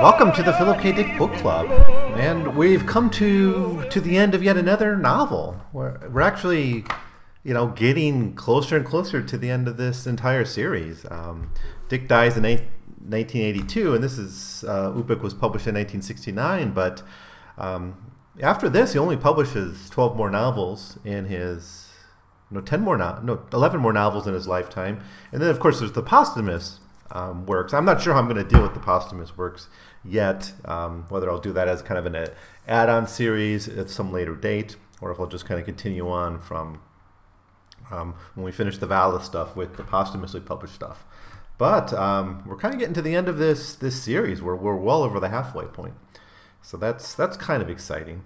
Welcome to the Philip K. Dick Book Club, and we've come to to the end of yet another novel. We're, we're actually, you know, getting closer and closer to the end of this entire series. Um, Dick dies in eight- 1982, and this is uh, Ubik was published in 1969. But um, after this, he only publishes 12 more novels in his no 10 more no, no 11 more novels in his lifetime and then of course there's the posthumous um, works i'm not sure how i'm going to deal with the posthumous works yet. Um, whether i'll do that as kind of an uh, add-on series at some later date or if i'll just kind of continue on from um, when we finish the VALIS stuff with the posthumously published stuff. But um, we're kind of getting to the end of this this series. We're, we're well over the halfway point. So that's that's kind of exciting.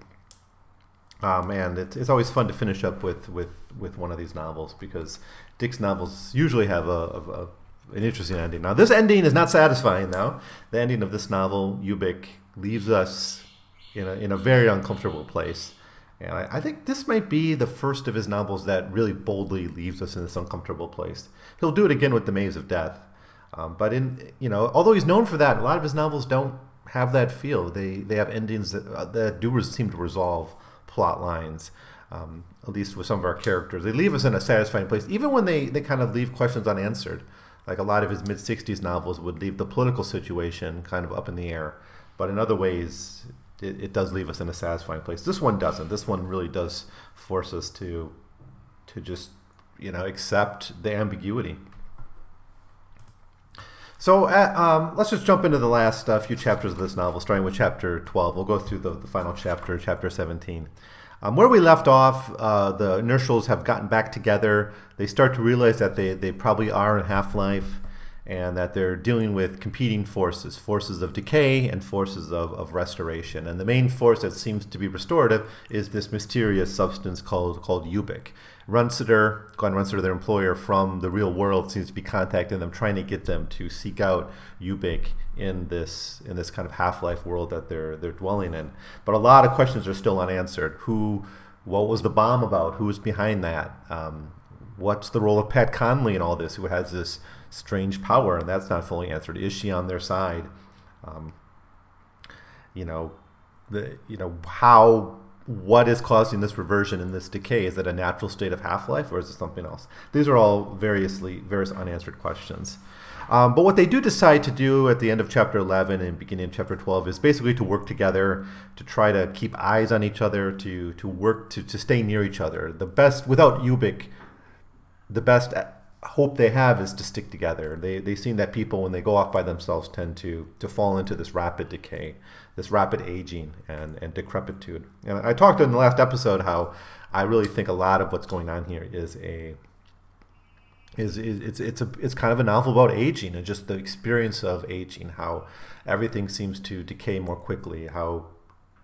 Um, and it's, it's always fun to finish up with, with, with one of these novels because Dick's novels usually have a, a, a an interesting ending. Now, this ending is not satisfying. Now, the ending of this novel, Ubik, leaves us in a, in a very uncomfortable place. And I, I think this might be the first of his novels that really boldly leaves us in this uncomfortable place. He'll do it again with The Maze of Death. Um, but in you know, although he's known for that, a lot of his novels don't have that feel. They they have endings that uh, that do seem to resolve plot lines. Um, at least with some of our characters, they leave us in a satisfying place, even when they they kind of leave questions unanswered. Like a lot of his mid '60s novels would leave the political situation kind of up in the air, but in other ways, it, it does leave us in a satisfying place. This one doesn't. This one really does force us to to just you know accept the ambiguity. So uh, um, let's just jump into the last uh, few chapters of this novel, starting with chapter 12. We'll go through the, the final chapter, chapter 17. Um, where we left off, uh, the inertials have gotten back together. They start to realize that they, they probably are in Half Life and that they're dealing with competing forces forces of decay and forces of, of restoration. And the main force that seems to be restorative is this mysterious substance called, called Ubik. Runciter, Glenn Runciter, their employer from the real world, seems to be contacting them, trying to get them to seek out Ubik in this in this kind of half-life world that they're they're dwelling in. But a lot of questions are still unanswered. Who, what was the bomb about? Who was behind that? Um, what's the role of Pat Conley in all this? Who has this strange power, and that's not fully answered. Is she on their side? Um, you know, the you know how what is causing this reversion and this decay? Is it a natural state of half life or is it something else? These are all variously various unanswered questions. Um, but what they do decide to do at the end of chapter 11 and beginning of chapter 12 is basically to work together, to try to keep eyes on each other, to to work to, to stay near each other. The best without Ubik, the best hope they have is to stick together. They they seem that people when they go off by themselves tend to to fall into this rapid decay, this rapid aging and and decrepitude. And I talked in the last episode how I really think a lot of what's going on here is a is, is it's it's a it's kind of a novel about aging and just the experience of aging, how everything seems to decay more quickly, how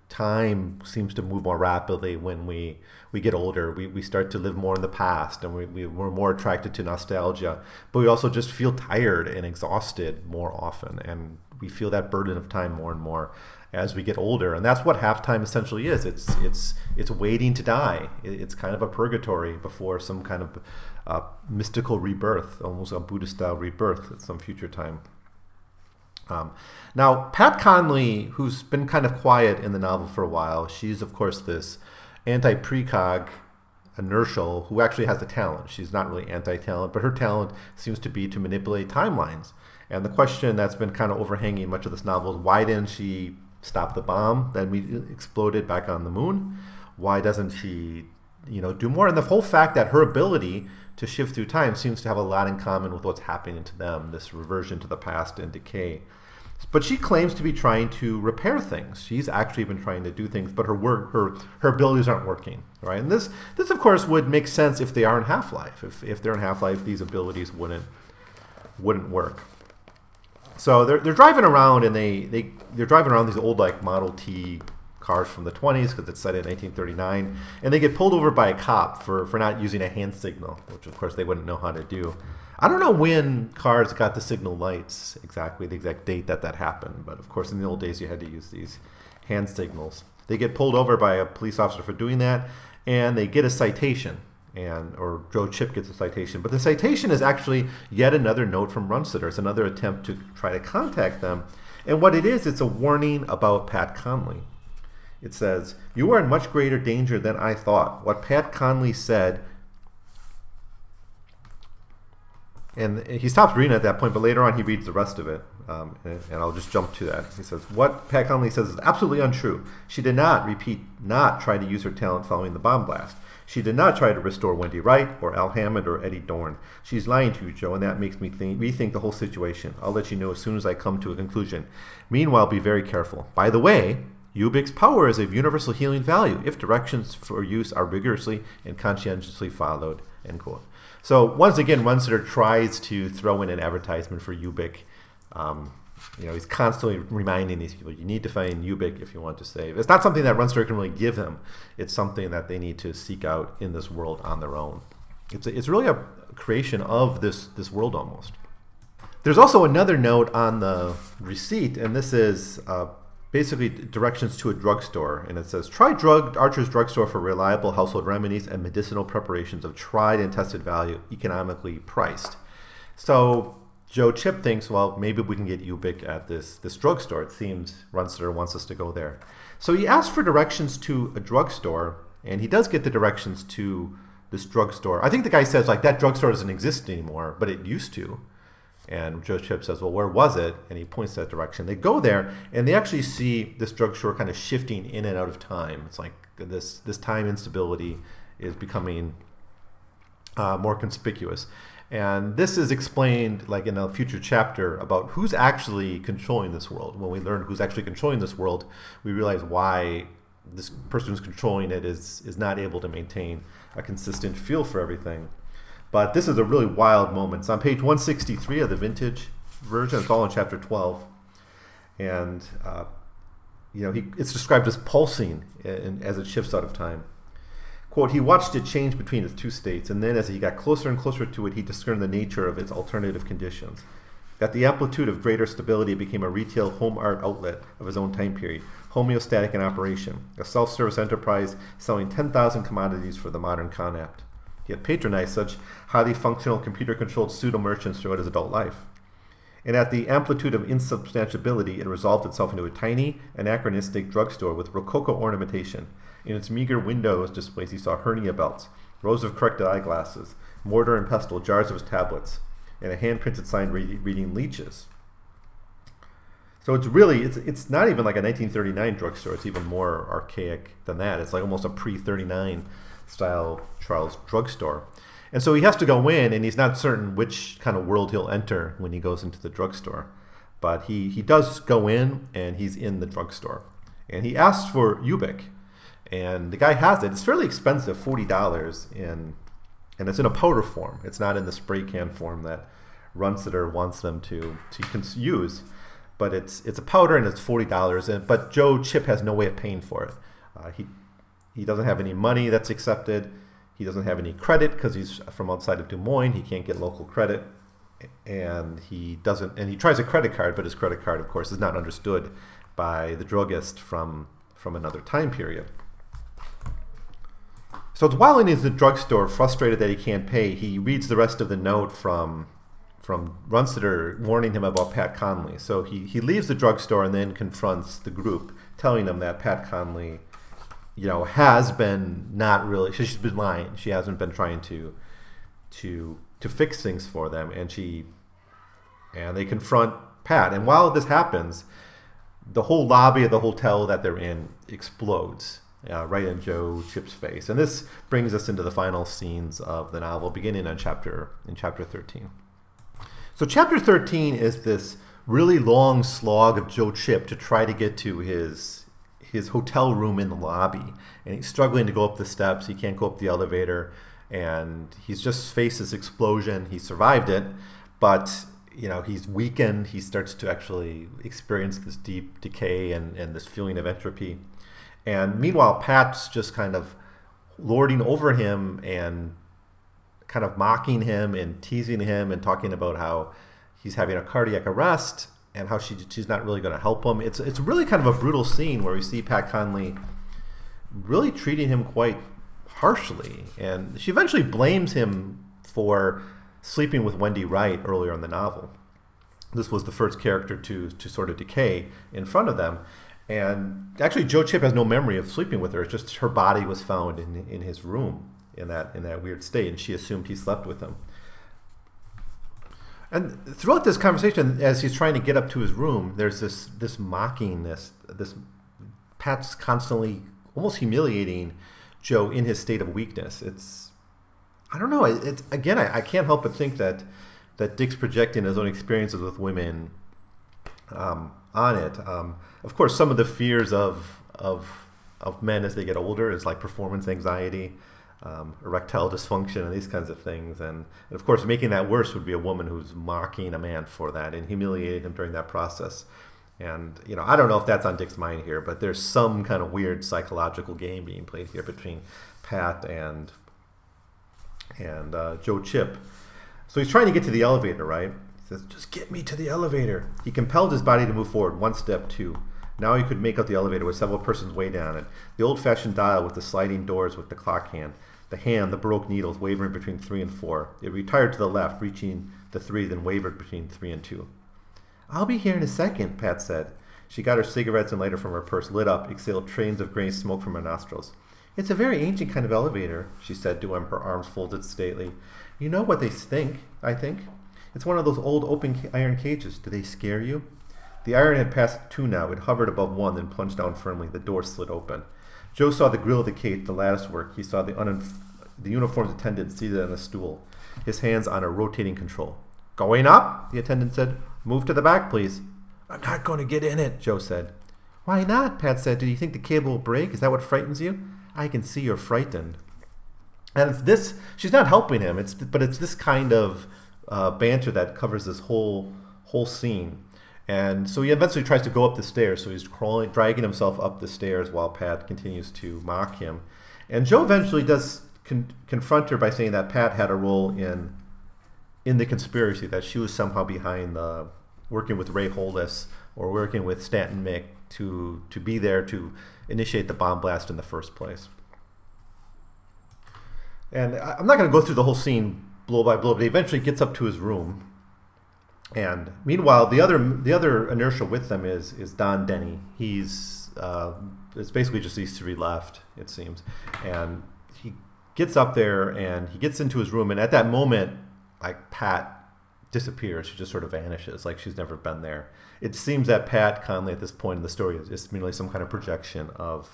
time seems to move more rapidly when we we get older. We, we start to live more in the past and we, we, we're more attracted to nostalgia. But we also just feel tired and exhausted more often. And we feel that burden of time more and more as we get older. And that's what halftime essentially is. It's it's it's waiting to die. It's kind of a purgatory before some kind of uh, mystical rebirth, almost a Buddhist style rebirth at some future time. Um, now, Pat Conley, who's been kind of quiet in the novel for a while, she's of course this anti-precog inertial who actually has the talent. She's not really anti-talent, but her talent seems to be to manipulate timelines. And the question that's been kind of overhanging much of this novel is why didn't she stop the bomb that we exploded back on the moon? Why doesn't she, you know, do more? And the whole fact that her ability to shift through time seems to have a lot in common with what's happening to them, this reversion to the past and decay. But she claims to be trying to repair things. She's actually been trying to do things, but her work, her her abilities aren't working, right? And this this of course would make sense if they are in Half Life. If if they're in Half Life, these abilities wouldn't wouldn't work. So they're, they're driving around and they, they, they're driving around these old like Model T cars from the 20s because it's set in 1939. And they get pulled over by a cop for, for not using a hand signal, which of course they wouldn't know how to do. I don't know when cars got the signal lights exactly, the exact date that that happened. But of course, in the old days, you had to use these hand signals. They get pulled over by a police officer for doing that, and they get a citation and or Joe Chip gets a citation. But the citation is actually yet another note from Runciter. It's another attempt to try to contact them. And what it is, it's a warning about Pat Conley. It says, You are in much greater danger than I thought. What Pat Conley said and he stops reading at that point, but later on he reads the rest of it, um, and, and, I'll just jump to that. He says, "What Pat Conley says is absolutely untrue. She did not repeat, not try to use her talent following the bomb blast. She did not try to restore Wendy Wright or Al Hammond or Eddie Dorn. She's lying to you, Joe, and that makes me think, rethink the whole situation. I'll let you know as soon as I come to a conclusion. Meanwhile, be very careful. By the way, Ubik's power is of universal healing value if directions for use are rigorously and conscientiously followed." End quote. So once again, Runciter tries to throw in an advertisement for Ubik. Um, you know, he's constantly reminding these people, you need to find Ubik if you want to save. It's not something that Runciter can really give him. It's something that they need to seek out in this world on their own. It's, a, it's really a creation of this, this world almost. There's also another note on the receipt, and this is uh, basically directions to a drugstore. And it says, try drug Archer's drugstore for reliable household remedies and medicinal preparations of tried and tested value, economically priced. So Joe Chip thinks, well, maybe we can get Ubik at this this drugstore. It seems Runciter wants us to go there. So he asks for directions to a drugstore, and he does get the directions to this drugstore. I think the guy says like that drugstore doesn't exist anymore, but it used to. And Joe Chip says, Well, where was it? And he points that direction. They go there and they actually see this drugstore kind of shifting in and out of time. It's like this this time instability is becoming uh, more conspicuous. And this is explained like in a future chapter about who's actually controlling this world. When we learn who's actually controlling this world, we realize why this person who's controlling it is is not able to maintain a consistent feel for everything. But this is a really wild moment. It's on page 163 of the vintage version. It's all in chapter 12. And, uh, you know, he, it's described as pulsing in, as it shifts out of time. Quote, he watched it change between its two states, and then as he got closer and closer to it, he discerned the nature of its alternative conditions. At the amplitude of greater stability, it became a retail home art outlet of his own time period, homeostatic in operation, a self service enterprise selling 10,000 commodities for the modern conapt. He had patronized such highly functional computer controlled pseudo merchants throughout his adult life. And at the amplitude of insubstantiability, it resolved itself into a tiny, anachronistic drugstore with rococo ornamentation in its meager windows displays, he saw hernia belts, rows of corrected eyeglasses, mortar and pestle, jars of tablets, and a hand-printed sign re- reading leeches. So it's really it's it's not even like a 1939 drugstore. It's even more archaic than that. It's like almost a pre-39 style Charles drugstore. And so he has to go in, and he's not certain which kind of world he'll enter when he goes into the drugstore. But he, he does go in, and he's in the drugstore. And he asks for Ubik, and the guy has it. It's fairly expensive, forty dollars, in and it's in a powder form. It's not in the spray can form that Runciter wants them to to use. But it's it's a powder and it's forty dollars. And but Joe Chip has no way of paying for it. Uh, he he doesn't have any money that's accepted. He doesn't have any credit because he's from outside of Des Moines. He can't get local credit, and he doesn't. And he tries a credit card, but his credit card, of course, is not understood by the druggist from from another time period. So while in the drugstore, frustrated that he can't pay, he reads the rest of the note from from Runciter warning him about Pat Conley. So he, he leaves the drugstore and then confronts the group, telling them that Pat Conley, you know, has been not really she's been lying. She hasn't been trying to to to fix things for them, and she and they confront Pat. And while this happens, the whole lobby of the hotel that they're in explodes uh, right in Joe Chip's face. And this brings us into the final scenes of the novel, beginning in chapter in chapter 13. So chapter 13 is this really long slog of Joe Chip to try to get to his his hotel room in the lobby, and he's struggling to go up the steps. He can't go up the elevator, and he's just faced this explosion. He survived it, but you know, he's weakened. He starts to actually experience this deep decay and, and this feeling of entropy. And meanwhile, Pat's just kind of lording over him and kind of mocking him and teasing him and talking about how he's having a cardiac arrest and how she, she's not really going to help him. It's, it's really kind of a brutal scene where we see Pat Conley really treating him quite harshly. And she eventually blames him for sleeping with Wendy Wright earlier in the novel. This was the first character to, to sort of decay in front of them. And actually, Joe Chip has no memory of sleeping with her. It's just her body was found in, in his room in that, in that weird state, and she assumed he slept with him. And throughout this conversation, as he's trying to get up to his room, there's this this mocking, this this Pat's constantly almost humiliating Joe in his state of weakness. It's I don't know. It's again, I, I can't help but think that that Dick's projecting his own experiences with women um, on it. Um, of course, some of the fears of of of men as they get older is like performance anxiety, um, erectile dysfunction, and these kinds of things. And, and, of course, making that worse would be a woman who's mocking a man for that and humiliating him during that process. And you know, I don't know if that's on Dick's mind here, but there's some kind of weird psychological game being played here between Pat and and uh, Joe Chip. So he's trying to get to the elevator, right? Says, "Just get me to the elevator." He compelled his body to move forward one step, two. Now he could make out the elevator with several persons way down it. The old-fashioned dial with the sliding doors with the clock hand. The hand, the baroque needles wavering between three and four. It retired to the left, reaching the three, then wavered between three and two. I'll be here in a second, Pat said. She got her cigarettes and lighter from her purse, lit up, exhaled trains of grey smoke from her nostrils. It's a very ancient kind of elevator, she said to him, her arms folded stately. You know what they think, I think. It's one of those old open iron cages. Do they scare you? The iron had passed two now. It hovered above one, then plunged down firmly. The door slid open. Joe saw the grill of the cage, the lattice work. He saw the, uninf- the uniformed attendant seated on a stool, his hands on a rotating control. Going up? The attendant said. Move to the back, please. I'm not going to get in it, Joe said. Why not? Pat said. Do you think the cable will break? Is that what frightens you? I can see you're frightened. And it's this, she's not helping him, It's but it's this kind of uh, banter that covers this whole whole scene. And so he eventually tries to go up the stairs. So he's crawling, dragging himself up the stairs while Pat continues to mock him. And Joe eventually does con- confront her by saying that Pat had a role in in the conspiracy, that she was somehow behind the working with Ray Hollis or working with Stanton Mick to to be there to initiate the bomb blast in the first place. And I'm not going to go through the whole scene blow by blow, but he eventually gets up to his room. And meanwhile, the other the other inertia with them is is Don Denny. He's uh, it's basically just these three left, it seems. And he gets up there and he gets into his room, and at that moment, like Pat disappears. She just sort of vanishes, like she's never been there. It seems that Pat Conley at this point in the story is, is merely some kind of projection of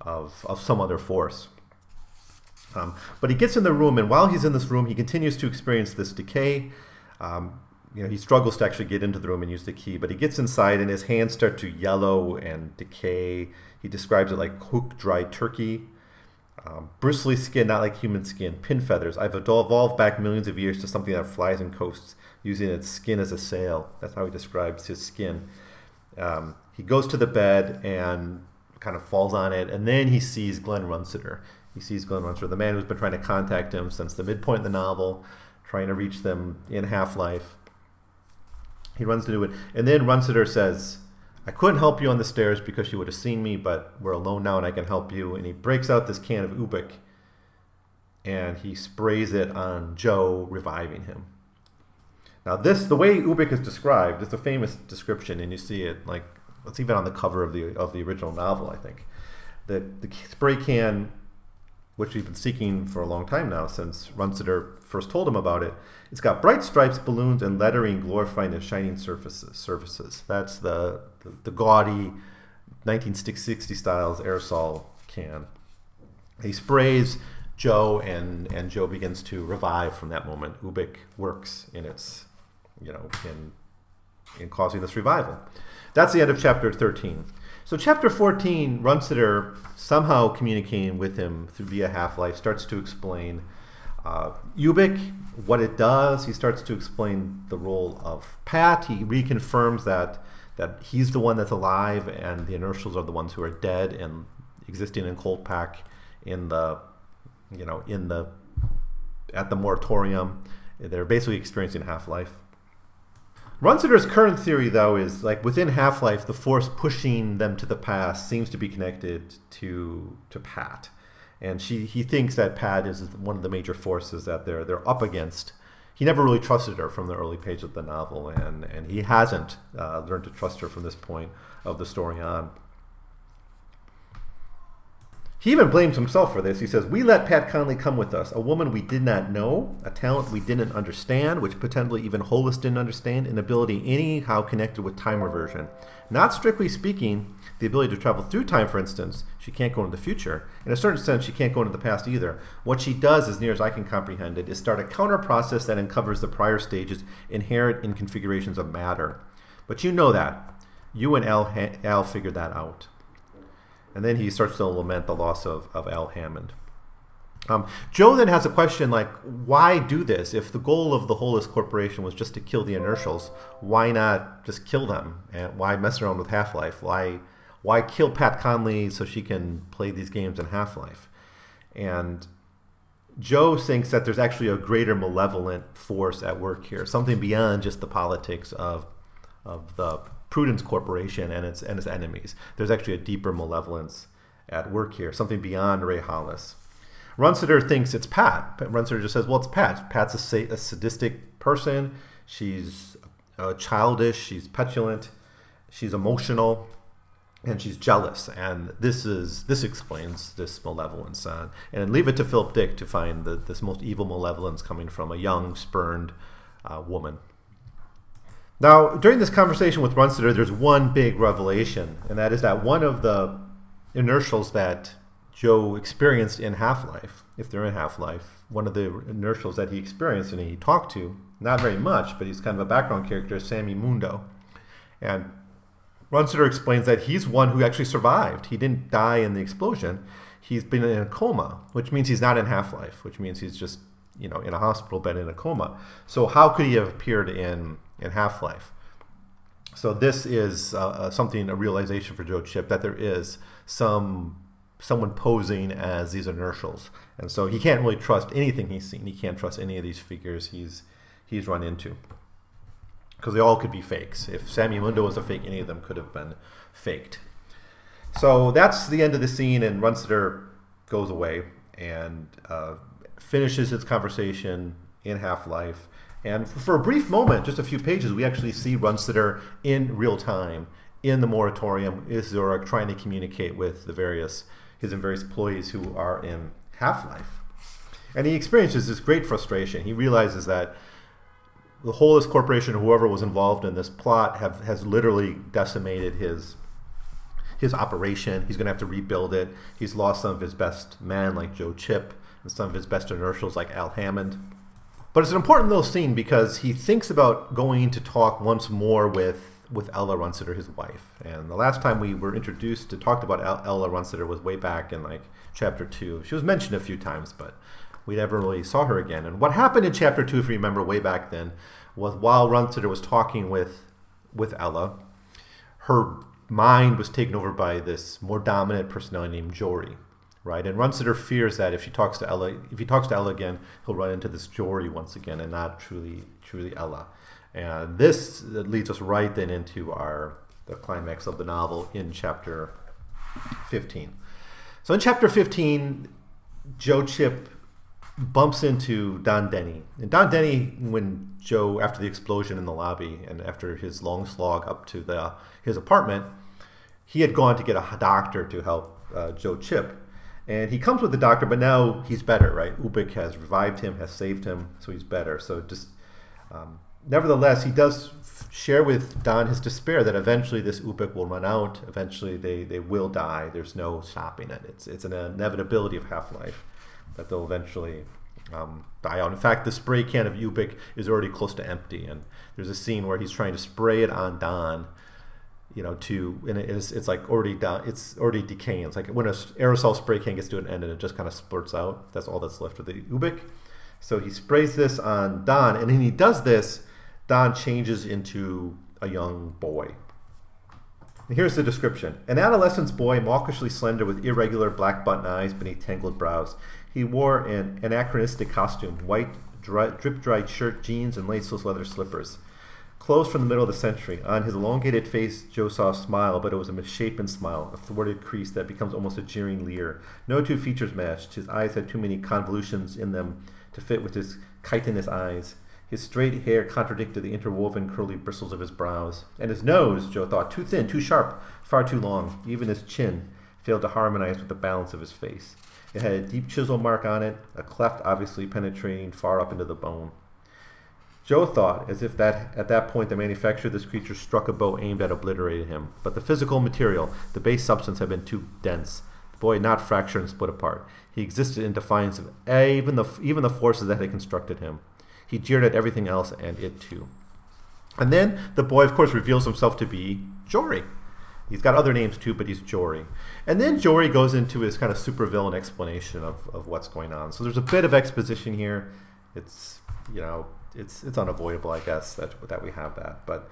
of of some other force. Um, but he gets in the room, and while he's in this room, he continues to experience this decay. Um, you know, he struggles to actually get into the room and use the key, but he gets inside, and his hands start to yellow and decay. He describes it like cooked dry turkey. Um, bristly skin, not like human skin. Pin feathers. I've evolved back millions of years to something that flies and coasts, using its skin as a sail. That's how he describes his skin. Um, he goes to the bed and kind of falls on it, and then he sees Glenn Runciter. He sees Glenn Runciter, the man who's been trying to contact him since the midpoint of the novel, trying to reach them in Half Life. He runs to do it, and then Runciter says, I couldn't help you on the stairs because you would have seen me, but we're alone now and I can help you. And he breaks out this can of Ubik and he sprays it on Joe, reviving him. Now, this the way Ubik is described, it's a famous description, and you see it like it's even on the cover of the of the original novel, I think. That the spray can, which we've been seeking for a long time now, since Runciter first told him about it, it's got bright stripes, balloons, and lettering glorifying the shining surfaces. Surfaces. That's the the, the gaudy 1960 styles aerosol can. He sprays Joe, and and Joe begins to revive from that moment. Ubik works in its, you know, in in causing this revival. That's the end of chapter 13. So chapter 14, Runciter somehow communicating with him through via Half Life starts to explain Uh, Ubik, what it does, he starts to explain the role of Pat. He reconfirms that that he's the one that's alive and the inertials are the ones who are dead and existing in Cold Pack in the you know in the at the moratorium. They're basically experiencing half life. Runciter's current theory, though, is like within Half Life, the force pushing them to the past seems to be connected to to Pat, and she he thinks that Pat is one of the major forces that they're they're up against. He never really trusted her from the early page of the novel, and and he hasn't uh, learned to trust her from this point of the story on. He even blames himself for this. He says, We let Pat Conley come with us, a woman we did not know, a talent we didn't understand, which potentially even Hollis didn't understand, an ability anyhow connected with time reversion. Not strictly speaking, the ability to travel through time, for instance, she can't go into the future. In a certain sense, she can't go into the past either. What she does, as near as I can comprehend it, is start a counter process that uncovers the prior stages inherent in configurations of matter. But you know that. You and Al, Al figured that out. And then he starts to lament the loss of, of Al Hammond. Um, Joe then has a question like, why do this? If the goal of the Hollis Corporation was just to kill the inertials, why not just kill them? And why mess around with Half Life? Why, why kill Pat Conley so she can play these games in Half Life? And Joe thinks that there's actually a greater malevolent force at work here, something beyond just the politics of, of the Prudence Corporation and its and its enemies. There's actually a deeper malevolence at work here, something beyond Ray Hollis. Runciter thinks it's Pat. Runciter just says, "Well, it's Pat. Pat's a, a sadistic person. She's uh, childish. She's petulant. She's emotional." and she's jealous and this is this explains this malevolence uh, and leave it to philip dick to find the, this most evil malevolence coming from a young spurned uh, woman now, during this conversation with Runciter, there's one big revelation, and that is that one of the inertials that Joe experienced in Half Life, if they're in Half Life, one of the inertials that he experienced and he talked to, not very much, but he's kind of a background character, Sammy Mundo. And Runciter explains that he's one who actually survived. He didn't die in the explosion. He's been in a coma, which means he's not in Half Life, which means he's just, you know, in a hospital bed in a coma. So how could he have appeared in in Half Life. So this is uh, uh, something a realization for Joe Chip that there is some someone posing as these inertials, and so he can't really trust anything he's seen. He can't trust any of these figures he's he's run into because they all could be fakes. If Sammy Mundo was a fake, any of them could have been faked. So that's the end of the scene, and Runciter goes away and uh, finishes its conversation in Half Life and for a brief moment, just a few pages, we actually see Runciter in real time in the moratorium. Is Zurich trying to communicate with the various his various employees who are in Half Life, and he experiences this great frustration. He realizes that the Hollis Corporation, whoever was involved in this plot, have has literally decimated his his operation. He's going to have to rebuild it. He's lost some of his best men, like Joe Chip, and some of his best inertials, like Al Hammond. But it's an important little scene because he thinks about going to talk once more with with Ella Runciter, his wife. And the last time we were introduced to talk about Ella Runciter was way back in like chapter two. She was mentioned a few times, but we never really saw her again. And what happened in chapter two, if you remember way back then, was while Runciter was talking with with Ella, her mind was taken over by this more dominant personality named Jory right? And Runciter fears that if she talks to Ella, if he talks to Ella again, he'll run into this Jory once again, and not truly, truly Ella. And this leads us right then into our the climax of the novel in chapter 15. So in chapter 15, Joe Chip bumps into Don Denny. And Don Denny, when Joe, after the explosion in the lobby and after his long slog up to the his apartment, he had gone to get a doctor to help uh, Joe Chip. And he comes with the doctor, but now he's better, right? Ubik has revived him, has saved him, so he's better. So just, um, nevertheless, he does share with Don his despair that eventually this Ubik will run out. Eventually, they, they will die. There's no stopping it. It's it's an inevitability of Half Life that they'll eventually um, die out. In fact, the spray can of Ubik is already close to empty, and there's a scene where he's trying to spray it on Don you know, to and it's it's like already down, it's already decaying. It's like when an aerosol spray can gets to an end and it just kind of spurts out. That's all that's left of the Ubik. So he sprays this on Don, and when he does this, Don changes into a young boy. And here's the description An adolescent boy, mawkishly slender with irregular black button eyes beneath tangled brows. He wore an anachronistic costume white, dry, drip dried shirt, jeans, and laceless leather slippers. Clothes from the middle of the century. On his elongated face, Joe saw a smile, but it was a misshapen smile, a thwarted crease that becomes almost a jeering leer. No two features matched. His eyes had too many convolutions in them to fit with his chitinous eyes. His straight hair contradicted the interwoven curly bristles of his brows. And his nose, Joe thought, too thin, too sharp, far too long. Even his chin failed to harmonize with the balance of his face. It had a deep chisel mark on it, a cleft obviously penetrating far up into the bone. Joe thought, as if that at that point the manufacturer of this creature struck a blow aimed at obliterating him. But the physical material, the base substance, had been too dense. The boy had not fractured and split apart. He existed in defiance of even the even the forces that had constructed him. He jeered at everything else and it too. And then the boy, of course, reveals himself to be Jory. He's got other names too, but he's Jory. And then Jory goes into his kind of supervillain explanation of, of what's going on. So there's a bit of exposition here. It's you know it's it's unavoidable, I guess, that that we have that. But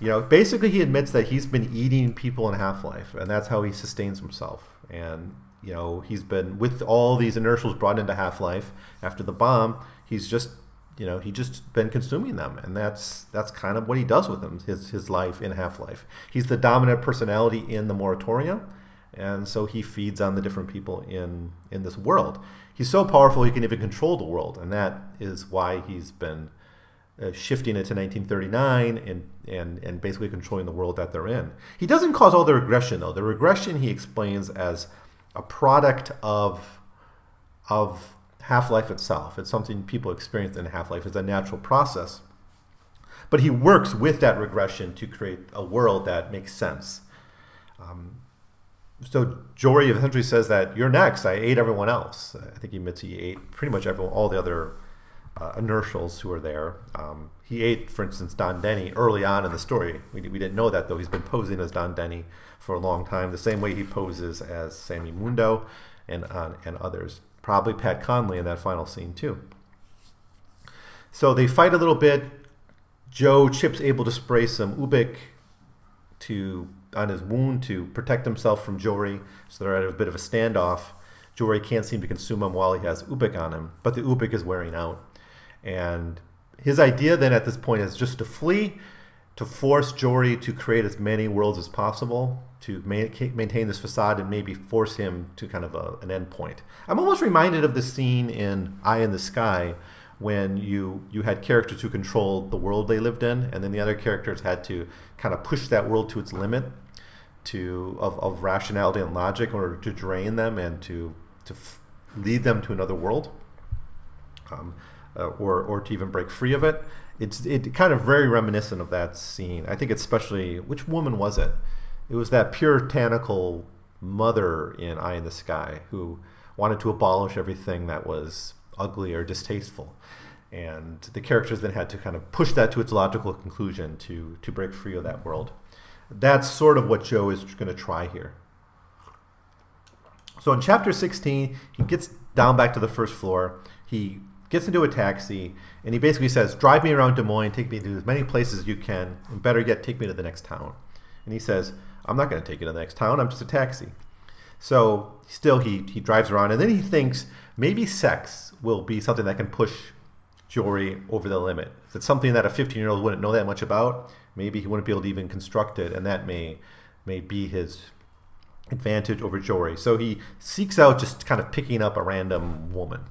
you know, basically, he admits that he's been eating people in Half Life, and that's how he sustains himself. And you know, he's been with all these inertials brought into Half Life after the bomb. He's just you know, he just been consuming them, and that's that's kind of what he does with them. His his life in Half Life. He's the dominant personality in the moratorium, and so he feeds on the different people in in this world. He's so powerful he can even control the world, and that is why he's been uh, shifting it to 1939 and, and and basically controlling the world that they're in. He doesn't cause all the regression though. The regression he explains as a product of of Half Life itself. It's something people experience in Half Life. It's a natural process. But he works with that regression to create a world that makes sense. Um, so Jory essentially says that you're next. I ate everyone else. I think he admits he ate pretty much everyone, all the other uh, inertials who are there. Um, he ate, for instance, Don Denny early on in the story. We, we didn't know that though. He's been posing as Don Denny for a long time, the same way he poses as Sammy Mundo and uh, and others probably Pat Conley in that final scene too. So they fight a little bit. Joe Chip's able to spray some Ubik to on his wound to protect himself from Jory, so they're at a bit of a standoff. Jory can't seem to consume him while he has Ubik on him, but the Ubik is wearing out. And his idea then at this point is just to flee, to force Jory to create as many worlds as possible, to maintain this facade and maybe force him to kind of a, an end point. I'm almost reminded of the scene in Eye in the Sky when you you had characters who controlled the world they lived in, and then the other characters had to kind of push that world to its limit to of, of rationality and logic in order to drain them and to to f- lead them to another world, um, uh, or or to even break free of it. It's it kind of very reminiscent of that scene. I think especially which woman was it? It was that puritanical mother in Eye in the Sky who wanted to abolish everything that was ugly or distasteful. And the characters then had to kind of push that to its logical conclusion to, to break free of that world. That's sort of what Joe is going to try here. So in chapter 16, he gets down back to the first floor. He gets into a taxi, and he basically says, Drive me around Des Moines, take me to as many places as you can, and better yet, take me to the next town. And he says, I'm not going to take you to the next town. I'm just a taxi. So still, he, he drives around, and then he thinks maybe sex will be something that can push Jory over the limit. It's something that a 15 year old wouldn't know that much about. Maybe he wouldn't be able to even construct it, and that may may be his advantage over Jory. So he seeks out just kind of picking up a random woman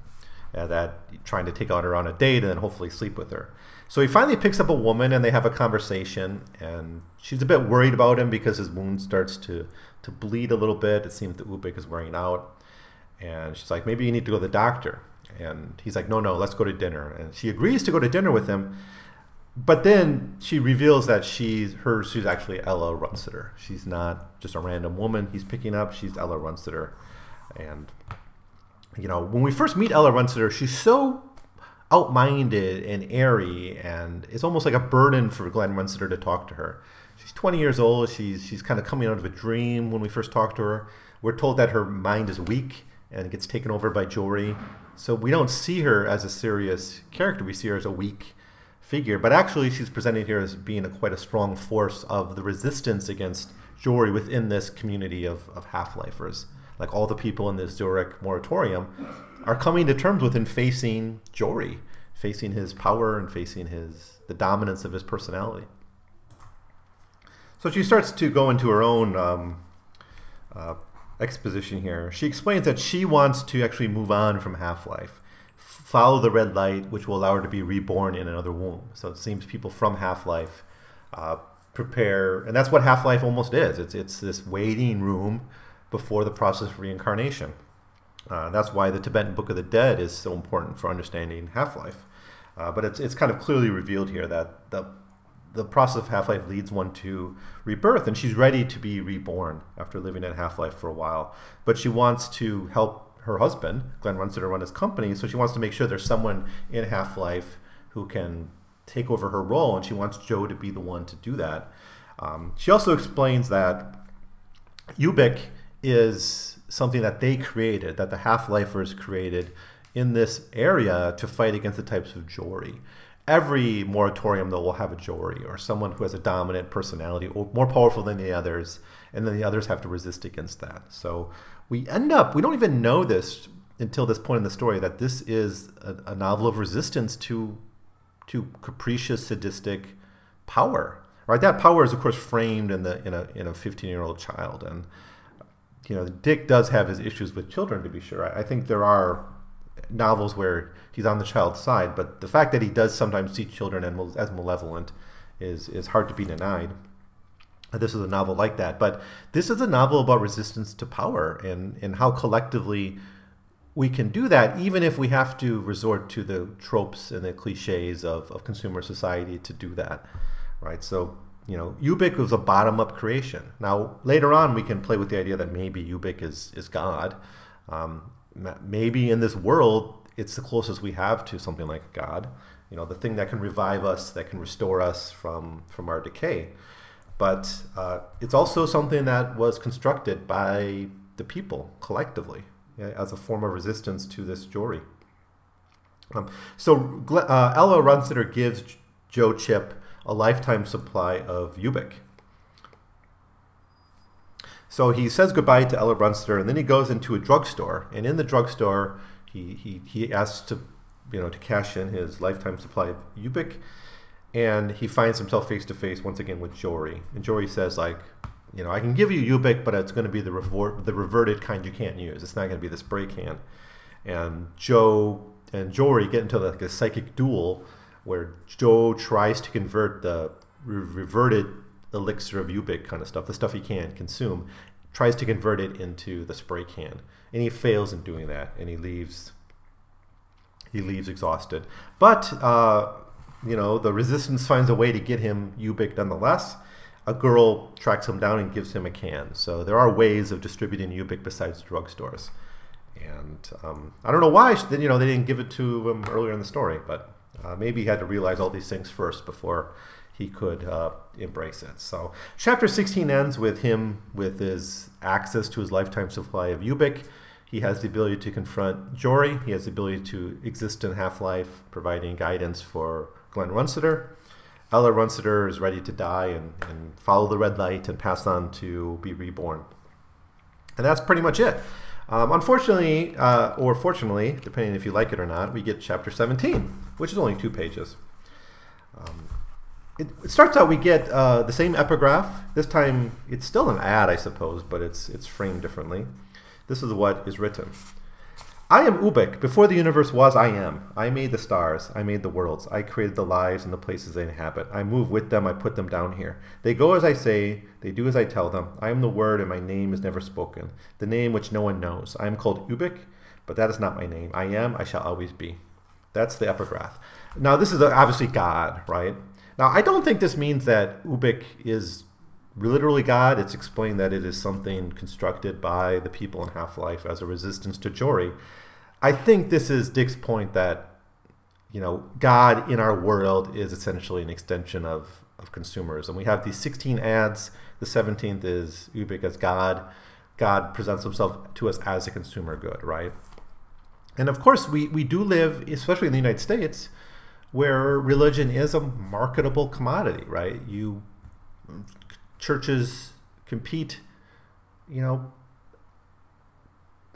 uh, that trying to take out her on a date and then hopefully sleep with her. So he finally picks up a woman and they have a conversation. And she's a bit worried about him because his wound starts to, to bleed a little bit. It seems that Ubik is wearing out. And she's like, maybe you need to go to the doctor. And he's like, no, no, let's go to dinner. And she agrees to go to dinner with him. But then she reveals that she's her she's actually Ella Runciter. She's not just a random woman he's picking up. She's Ella Runciter. And you know, when we first meet Ella Runciter, she's so outminded and airy, and it's almost like a burden for Glenn Runciter to talk to her. She's 20 years old. She's she's kind of coming out of a dream when we first talk to her. We're told that her mind is weak and gets taken over by Jory. So we don't see her as a serious character. We see her as a weak figure. But actually, she's presented here as being a, quite a strong force of the resistance against Jory within this community of, of half lifers. Like all the people in this Zurich moratorium are coming to terms with and facing Jory, facing his power and facing his the dominance of his personality. So she starts to go into her own um, uh, exposition here. She explains that she wants to actually move on from Half Life, follow the red light, which will allow her to be reborn in another womb. So it seems people from Half Life uh, prepare, and that's what Half Life almost is. It's it's this waiting room before the process of reincarnation. Uh, that's why the Tibetan Book of the Dead is so important for understanding Half Life. Uh, but it's, it's kind of clearly revealed here that the the process of Half Life leads one to rebirth, and she's ready to be reborn after living in Half Life for a while. But she wants to help her husband, Glenn Runciter, run his company, so she wants to make sure there's someone in Half Life who can take over her role, and she wants Joe to be the one to do that. Um, she also explains that Ubik is something that they created, that the Half Lifers created in this area to fight against the types of Jory every moratorium though will have a Jory or someone who has a dominant personality or more powerful than the others, and then the others have to resist against that. So we end up we don't even know this until this point in the story that this is a, a novel of resistance to to capricious sadistic power. Right, that power is of course framed in the in a in a 15 year old child, and you know Dick does have his issues with children to be sure. I, I think there are novels where he's on the child's side, but the fact that he does sometimes see children as malevolent is is hard to be denied. This is a novel like that, but this is a novel about resistance to power and and how collectively we can do that, even if we have to resort to the tropes and the cliches of, of consumer society to do that, right? So you know, Ubik was a bottom-up creation. Now, later on, we can play with the idea that maybe Ubik is is God. Um, maybe in this world, it's the closest we have to something like God. You know, the thing that can revive us, that can restore us from from our decay. But uh, it's also something that was constructed by the people collectively yeah, as a form of resistance to this Jory. Um, so uh, Ella Runciter gives Joe Chip a lifetime supply of Ubik. So he says goodbye to Ella Brunster, and then he goes into a drugstore. And in the drugstore, he, he, he asks to, you know, to cash in his lifetime supply of Ubik. And he finds himself face to face once again with Jory. And Jory says, like, you know, I can give you Ubik, but it's going to be the, revert, the reverted kind you can't use. It's not going to be the spray can. And Joe and Jory get into like a psychic duel where Joe tries to convert the reverted elixir of Ubik kind of stuff, the stuff he can't consume, tries to convert it into the spray can, and he fails in doing that, and he leaves. He leaves exhausted, but uh, you know the resistance finds a way to get him Ubik nonetheless. A girl tracks him down and gives him a can. So there are ways of distributing Ubik besides drugstores. And um, I don't know why Then you know they didn't give it to him earlier in the story, but uh, maybe he had to realize all these things first before he could uh, embrace it. So, chapter 16 ends with him with his access to his lifetime supply of Ubik. He has the ability to confront Jory. He has the ability to exist in Half Life, providing guidance for Glenn Runciter. Ella Runciter is ready to die and, and follow the red light and pass on to be reborn. And that's pretty much it. Um, unfortunately, uh, or fortunately, depending if you like it or not, we get chapter 17, which is only two pages. Um, it, it starts out we get uh, the same epigraph. This time it's still an ad, I suppose, but it's it's framed differently. This is what is written. I am Ubik. Before the universe was, I am. I made the stars. I made the worlds. I created the lives and the places they inhabit. I move with them. I put them down here. They go as I say. They do as I tell them. I am the word, and my name is never spoken. The name which no one knows. I am called Ubik, but that is not my name. I am. I shall always be. That's the epigraph. Now, this is obviously God, right? Now, I don't think this means that Ubik is literally God. It's explained that it is something constructed by the people in Half Life as a resistance to Jory. I think this is Dick's point that, you know, God in our world is essentially an extension of, of consumers. And we have these 16 ads. The 17th is Ubik as God. God presents himself to us as a consumer good, right? And of course, we, we do live, especially in the United States, where religion is a marketable commodity, right? You churches compete, you know,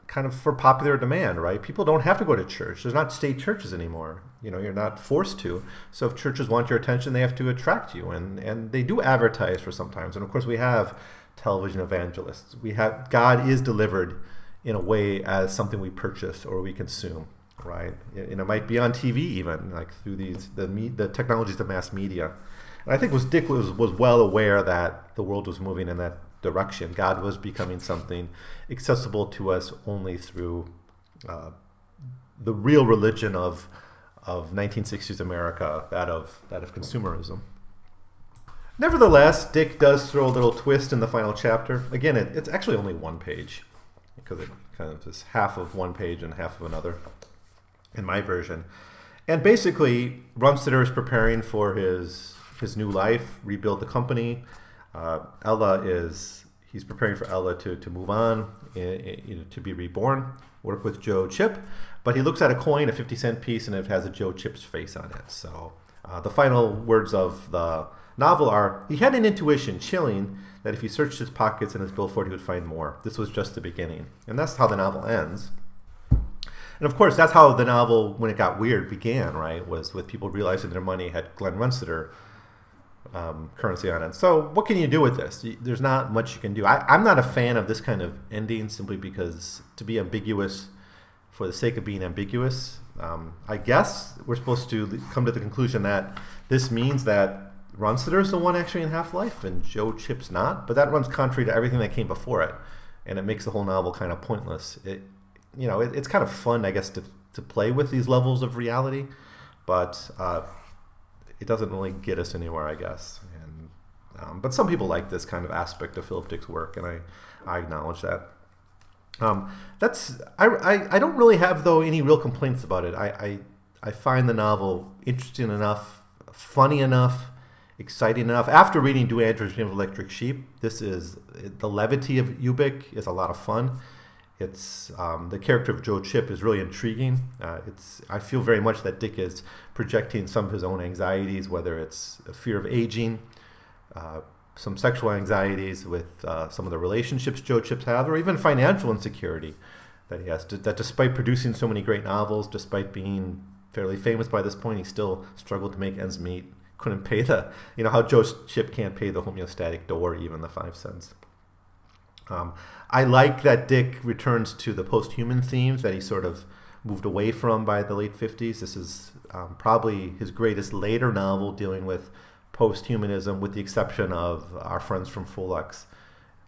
kind of for popular demand, right? People don't have to go to church. There's not state churches anymore. You know, you're not forced to. So if churches want your attention, they have to attract you, and and they do advertise for sometimes. And of course, we have television evangelists. We have God is delivered in a way as something we purchase or we consume, right? And it might be on TV even, like through these the me, the technologies of mass media. And I think was Dick was was well aware that the world was moving in that direction. God was becoming something accessible to us only through uh, the real religion of of 1960s America, that of that of consumerism. Nevertheless, Dick does throw a little twist in the final chapter. Again, it, it's actually only one page because it kind of is half of one page and half of another in my version. And basically, Runciter is preparing for his his new life, rebuild the company. Uh, Ella is he's preparing for Ella to, to move on, eh, eh, you know, to be reborn, work with Joe Chip. But he looks at a coin, a 50 cent piece, and it has a Joe Chip's face on it. So uh, the final words of the novel are He had an intuition, chilling, that if he searched his pockets and his billfold, he would find more. This was just the beginning. And that's how the novel ends. And of course, that's how the novel, when it got weird, began, right? Was with people realizing their money had Glenn Runciter um, currency on it. So, what can you do with this? There's not much you can do. I, I'm not a fan of this kind of ending simply because to be ambiguous for the sake of being ambiguous, um, I guess we're supposed to come to the conclusion that this means that Runciter is the one actually in Half Life and Joe Chip's not. But that runs contrary to everything that came before it, and it makes the whole novel kind of pointless. It, you know, it, it's kind of fun, I guess, to, to play with these levels of reality, but uh, it doesn't really get us anywhere, I guess. And um, but some people like this kind of aspect of Philip Dick's work, and I I acknowledge that. Um, that's I, I, I don't really have though any real complaints about it. I, I I find the novel interesting enough, funny enough, exciting enough. After reading Do Androids Dream of Electric Sheep, this is the levity of Ubik is a lot of fun. It's um, the character of Joe Chip is really intriguing. Uh, it's I feel very much that Dick is projecting some of his own anxieties, whether it's a fear of aging, uh, some sexual anxieties with uh, some of the relationships Joe Chips have, or even financial insecurity that he has. To, that despite producing so many great novels, despite being fairly famous by this point, he still struggled to make ends meet. Couldn't pay the, you know, how Joe Chip can't pay the homeostatic door, even the five cents. Um, I like that Dick returns to the post-human themes that he sort of moved away from by the late 50s. This is um, probably his greatest later novel dealing with post-humanism, with the exception of Our Friends from Frolix.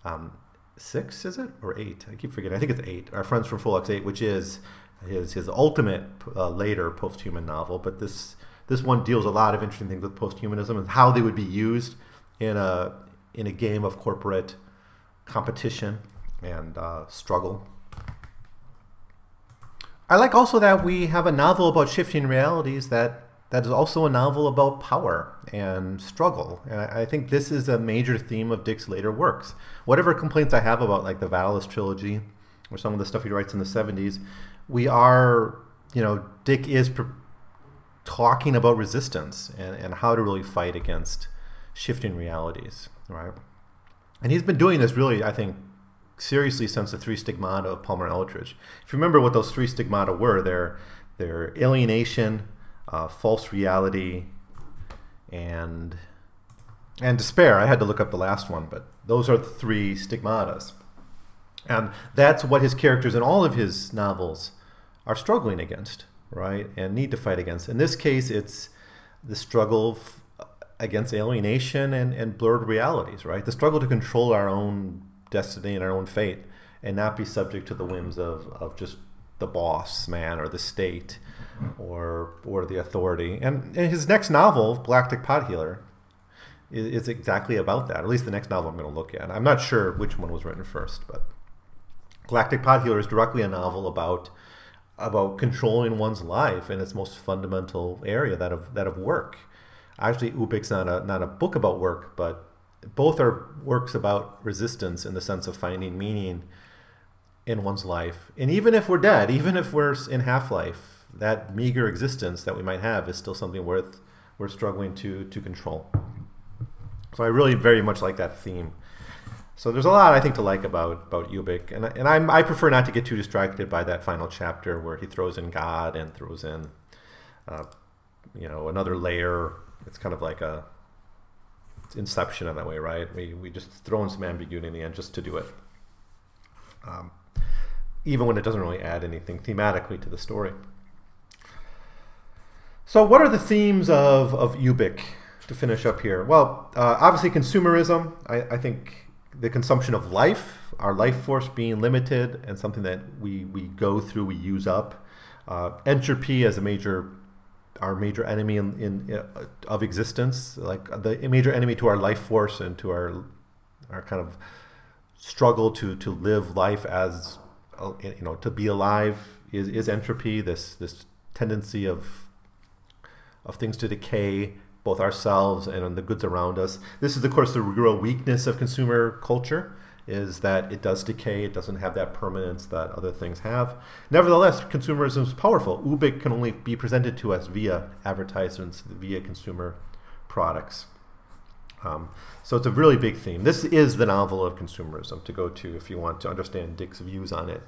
Um, six, is it? Or eight? I keep forgetting. I think it's eight. Our Friends from Frolix 8, which is his, his ultimate uh, later post-human novel. But this, this one deals a lot of interesting things with post-humanism and how they would be used in a, in a game of corporate competition and uh, struggle. I like also that we have a novel about shifting realities that that is also a novel about power and struggle. And I, I think this is a major theme of Dick's later works. Whatever complaints I have about like the VALIS trilogy or some of the stuff he writes in the 70s, we are, you know, Dick is pr- talking about resistance and, and how to really fight against shifting realities, right? And he's been doing this really, I think, seriously since the three stigmata of Palmer Eldritch. If you remember what those three stigmata were, they're, they're alienation, uh, false reality, and and despair. I had to look up the last one, but those are the three stigmatas. And that's what his characters in all of his novels are struggling against, right? And need to fight against. In this case, it's the struggle against alienation and, and blurred realities, right? The struggle to control our own destiny and our own fate and not be subject to the whims of, of just the boss man or the state or or the authority. And, and his next novel, Galactic Pot Healer, is, is, exactly about that. At least the next novel I'm going to look at. I'm not sure which one was written first, but Galactic Pot Healer is directly a novel about about controlling one's life in its most fundamental area, that of that of work actually Ubik's not a not a book about work, but both are works about resistance in the sense of finding meaning in one's life. And even if we're dead, even if we're in half life, that meager existence that we might have is still something worth we're struggling to to control. So I really very much like that theme. So there's a lot I think to like about about Ubik, and and I'm, I prefer not to get too distracted by that final chapter where he throws in God and throws in, uh, you know, another layer. It's kind of like a Inception in that way, right? We we just throw in some ambiguity in the end just to do it, um, even when it doesn't really add anything thematically to the story. So, what are the themes of of Ubik to finish up here? Well, uh, obviously consumerism. I, I think the consumption of life, our life force being limited, and something that we, we go through, we use up. Uh, entropy as a major, our major enemy in, in uh, of existence, like the major enemy to our life force and to our our kind of struggle to to live life as uh, you know to be alive is, is entropy. This this tendency of of things to decay both ourselves and the goods around us. This is, of course, the real weakness of consumer culture is that it does decay. It doesn't have that permanence that other things have. Nevertheless, consumerism is powerful. Ubik can only be presented to us via advertisements, via consumer products. Um, so it's a really big theme. This is the novel of consumerism to go to if you want to understand Dick's views on it.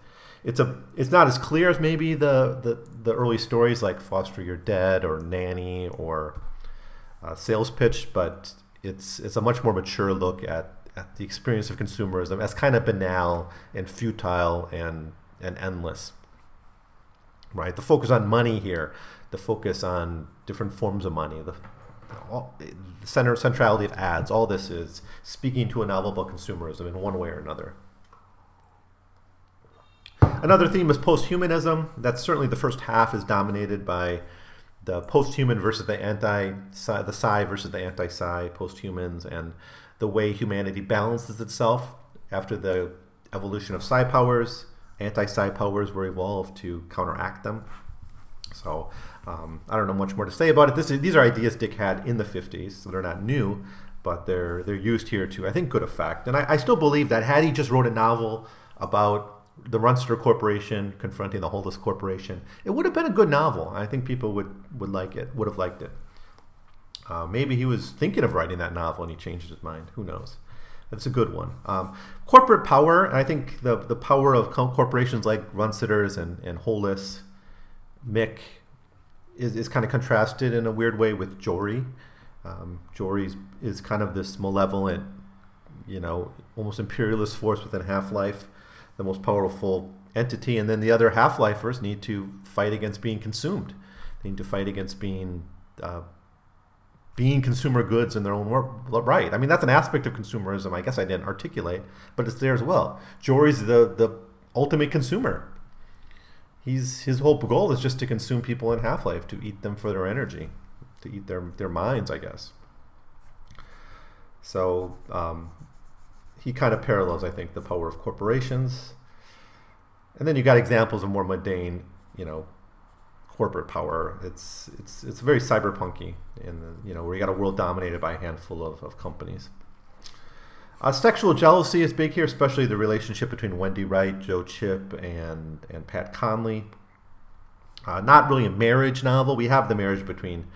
It's a it's not as clear as maybe the the, the early stories like Foster You're Dead or Nanny or uh, sales pitch, but it's it's a much more mature look at, at the experience of consumerism as kind of banal and futile and and endless. Right, the focus on money here, the focus on different forms of money, the, all, the center centrality of ads. All this is speaking to a novel about consumerism in one way or another. Another theme is posthumanism. That's certainly the first half is dominated by the post-human versus the anti the psi versus the anti-psi post-humans and the way humanity balances itself after the evolution of psi powers anti-psi powers were evolved to counteract them so um, I don't know much more to say about it. This is, these are ideas Dick had in the 50s, so they're not new, but they're they're used here to I think good effect. And I, I still believe that had he just wrote a novel about the Runciter Corporation confronting the Hollis Corporation. It would have been a good novel. I think people would, would like it, would have liked it. Uh, maybe he was thinking of writing that novel and he changed his mind. Who knows? It's a good one. Um, corporate power, I think the, the power of corporations like Runciter's and, and Hollis, Mick, is, is kind of contrasted in a weird way with Jory. Um, Jory is, is kind of this malevolent, you know, almost imperialist force within Half Life the most powerful entity, and then the other half lifers need to fight against being consumed. They need to fight against being uh, being consumer goods in their own right. I mean, that's an aspect of consumerism. I guess I didn't articulate, but it's there as well. Jory's the the ultimate consumer. He's his whole goal is just to consume people in Half Life, to eat them for their energy, to eat their their minds, I guess. So um, he kind of parallels, I think, the power of corporations. And then you got examples of more mundane, you know, corporate power. It's it's it's very cyberpunky, in the, you know, where you got a world dominated by a handful of, of companies. Uh, sexual jealousy is big here, especially the relationship between Wendy Wright, Joe Chip, and and Pat Conley. Uh, not really a marriage novel. We have the marriage between,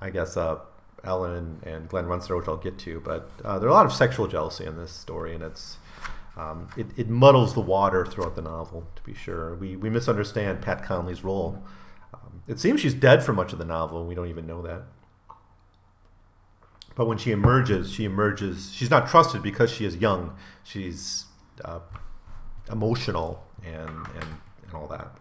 I guess, uh, Ellen and Glenn Runciter, which I'll get to. But uh, are a lot of sexual jealousy in this story, and it's um, it, it, muddles the water throughout the novel. To be sure, we we misunderstand Pat Conley's role. Um, it seems she's dead for much of the novel, and we don't even know that. But when she emerges, she emerges. She's not trusted because she is young. She's uh, emotional and, and and all that.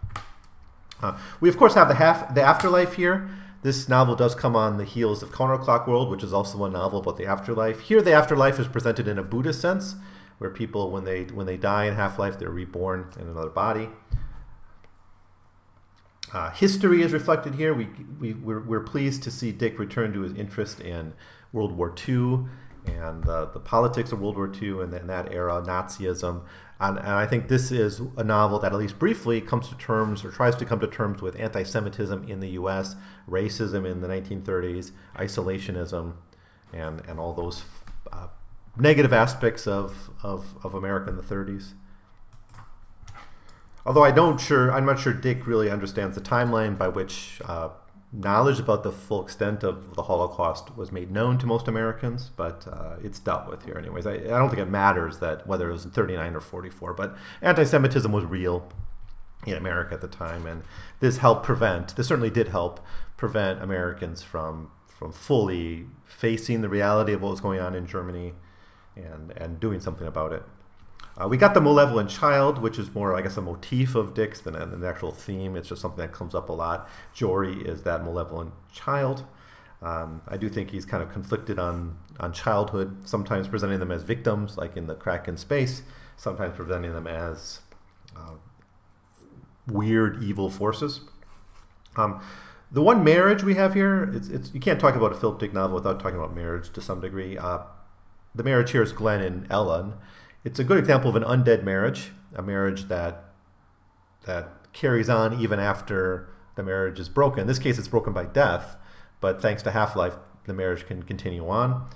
Uh, we of course have the half the afterlife here. This novel does come on the heels of Counterclock World, which is also a novel about the afterlife. Here, the afterlife is presented in a Buddhist sense, where people, when they when they die in half life, they're reborn in another body. Uh, history is reflected here. We, we, we're, we're, pleased to see Dick return to his interest in World War II and the, the politics of World War II and in that era, Nazism. And, and, I think this is a novel that, at least briefly, comes to terms or tries to come to terms with anti Semitism in the US, racism in the 1930s, isolationism, and, and all those uh, negative aspects of, of, of America in the 30s. although I don't sure, I'm not sure Dick really understands the timeline by which uh, knowledge about the full extent of the Holocaust was made known to most Americans, but uh, it's dealt with here anyways. I, I, don't think it matters that whether it was in 39 or 44, but anti-Semitism was real in America at the time, and this helped prevent. This certainly did help prevent Americans from from fully facing the reality of what was going on in Germany and and doing something about it. Uh, we got the malevolent child, which is more, I guess, a motif of Dick's than an actual theme. It's just something that comes up a lot. Jory is that malevolent child. Um, I do think he's kind of conflicted on on childhood, sometimes presenting them as victims, like in the Crack in Space, sometimes presenting them as uh, weird, evil forces. Um, the one marriage we have here, it's, it's, you can't talk about a Philip Dick novel without talking about marriage to some degree. Uh, the marriage here is Glenn and Ellen. It's a good example of an undead marriage, a marriage that that carries on even after the marriage is broken. In this case, it's broken by death, but thanks to Half Life, the marriage can continue on.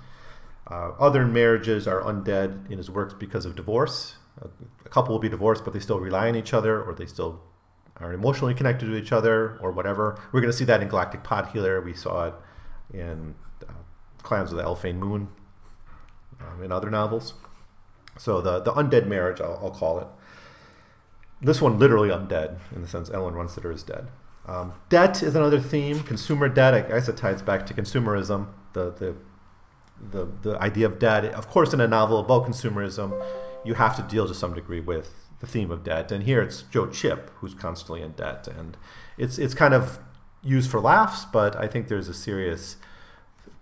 Uh, other marriages are undead in his works because of divorce. A, a couple will be divorced, but they still rely on each other, or they still are emotionally connected to each other or whatever. We're going to see that in Galactic Pot Healer. We saw it in uh, Clans of the Alphane Moon, um, in other novels. So the the undead marriage, I'll, I'll, call it. This one literally undead in the sense Ellen Runciter is dead. Um, debt is another theme. Consumer debt, I guess it ties back to consumerism. The the the the idea of debt. Of course, in a novel about consumerism, you have to deal to some degree with the theme of debt. And here it's Joe Chip who's constantly in debt, and it's it's kind of used for laughs, but I think there's a serious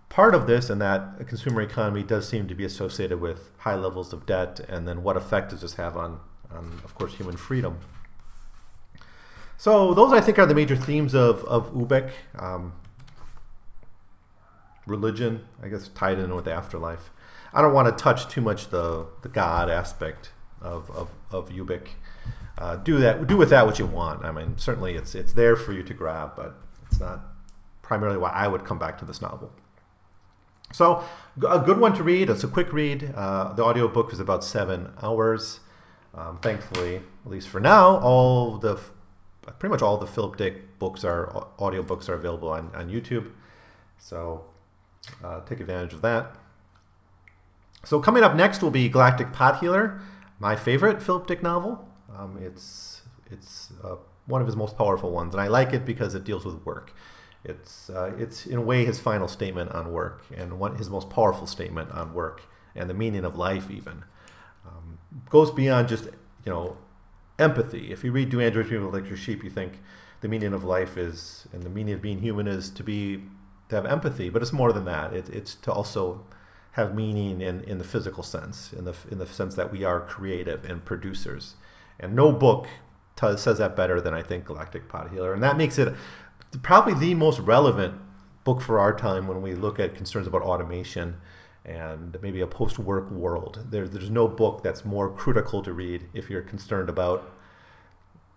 part of this, and that a consumer economy does seem to be associated with high levels of debt, and then what effect does this have on, on of course, human freedom? So those, I think, are the major themes of of Ubik. Um, religion, I guess, tied in with the afterlife. I don't want to touch too much the the God aspect of, of, of Ubik. Uh, do that. Do with that what you want. I mean, certainly it's it's there for you to grab, but it's not primarily why I would come back to this novel. So a good one to read. It's a quick read. Uh, the audiobook is about seven hours. Um, thankfully, at least for now, all the pretty much all the Philip Dick books are audiobooks are available on, on YouTube. So uh, take advantage of that. So coming up next will be Galactic Pot Healer my favorite Philip Dick novel. Um, it's it's uh, one of his most powerful ones, and I like it because it deals with work. It's uh, it's in a way his final statement on work, and one his most powerful statement on work and the meaning of life. Even um, goes beyond just you know empathy. If you read Do Androids Dream Like Your Sheep, you think the meaning of life is and the meaning of being human is to be to have empathy, but it's more than that. It, it's to also have meaning in, in the physical sense, in the, in the sense that we are creative and producers. And no book t- says that better than I think Galactic Pot Healer. And that makes it probably the most relevant book for our time when we look at concerns about automation and maybe a post work world. There, there's no book that's more critical to read if you're concerned about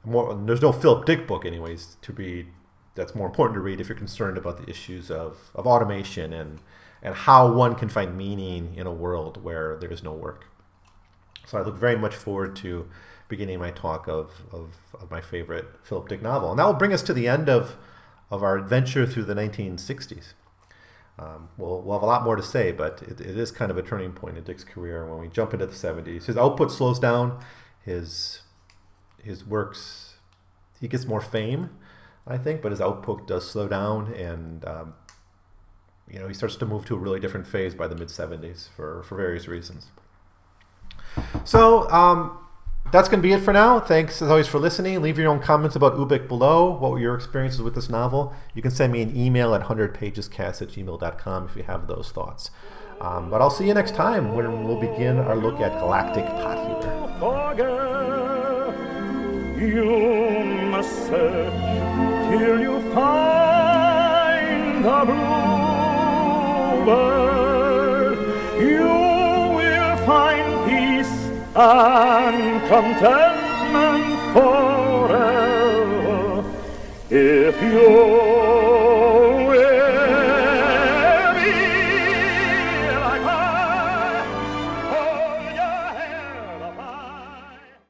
more. There's no Philip Dick book, anyways, to read that's more important to read if you're concerned about the issues of, of automation and and how one can find meaning in a world where there is no work. So I look very much forward to beginning my talk of, of, of my favorite Philip Dick novel. And that will bring us to the end of, of our adventure through the 1960s. Um, we'll, we'll have a lot more to say, but it, it is kind of a turning point in Dick's career when we jump into the 70s. His output slows down, his, his works, he gets more fame, I think, but his output does slow down, and um, you know, he starts to move to a really different phase by the mid 70s for, for various reasons. So um, that's going to be it for now. Thanks as always for listening. Leave your own comments about Ubik below. What were your experiences with this novel? You can send me an email at 100pagescast at gmail.com if you have those thoughts. Um, but I'll see you next time when we'll begin our look at Galactic Pot Healer. And contentment forever. If you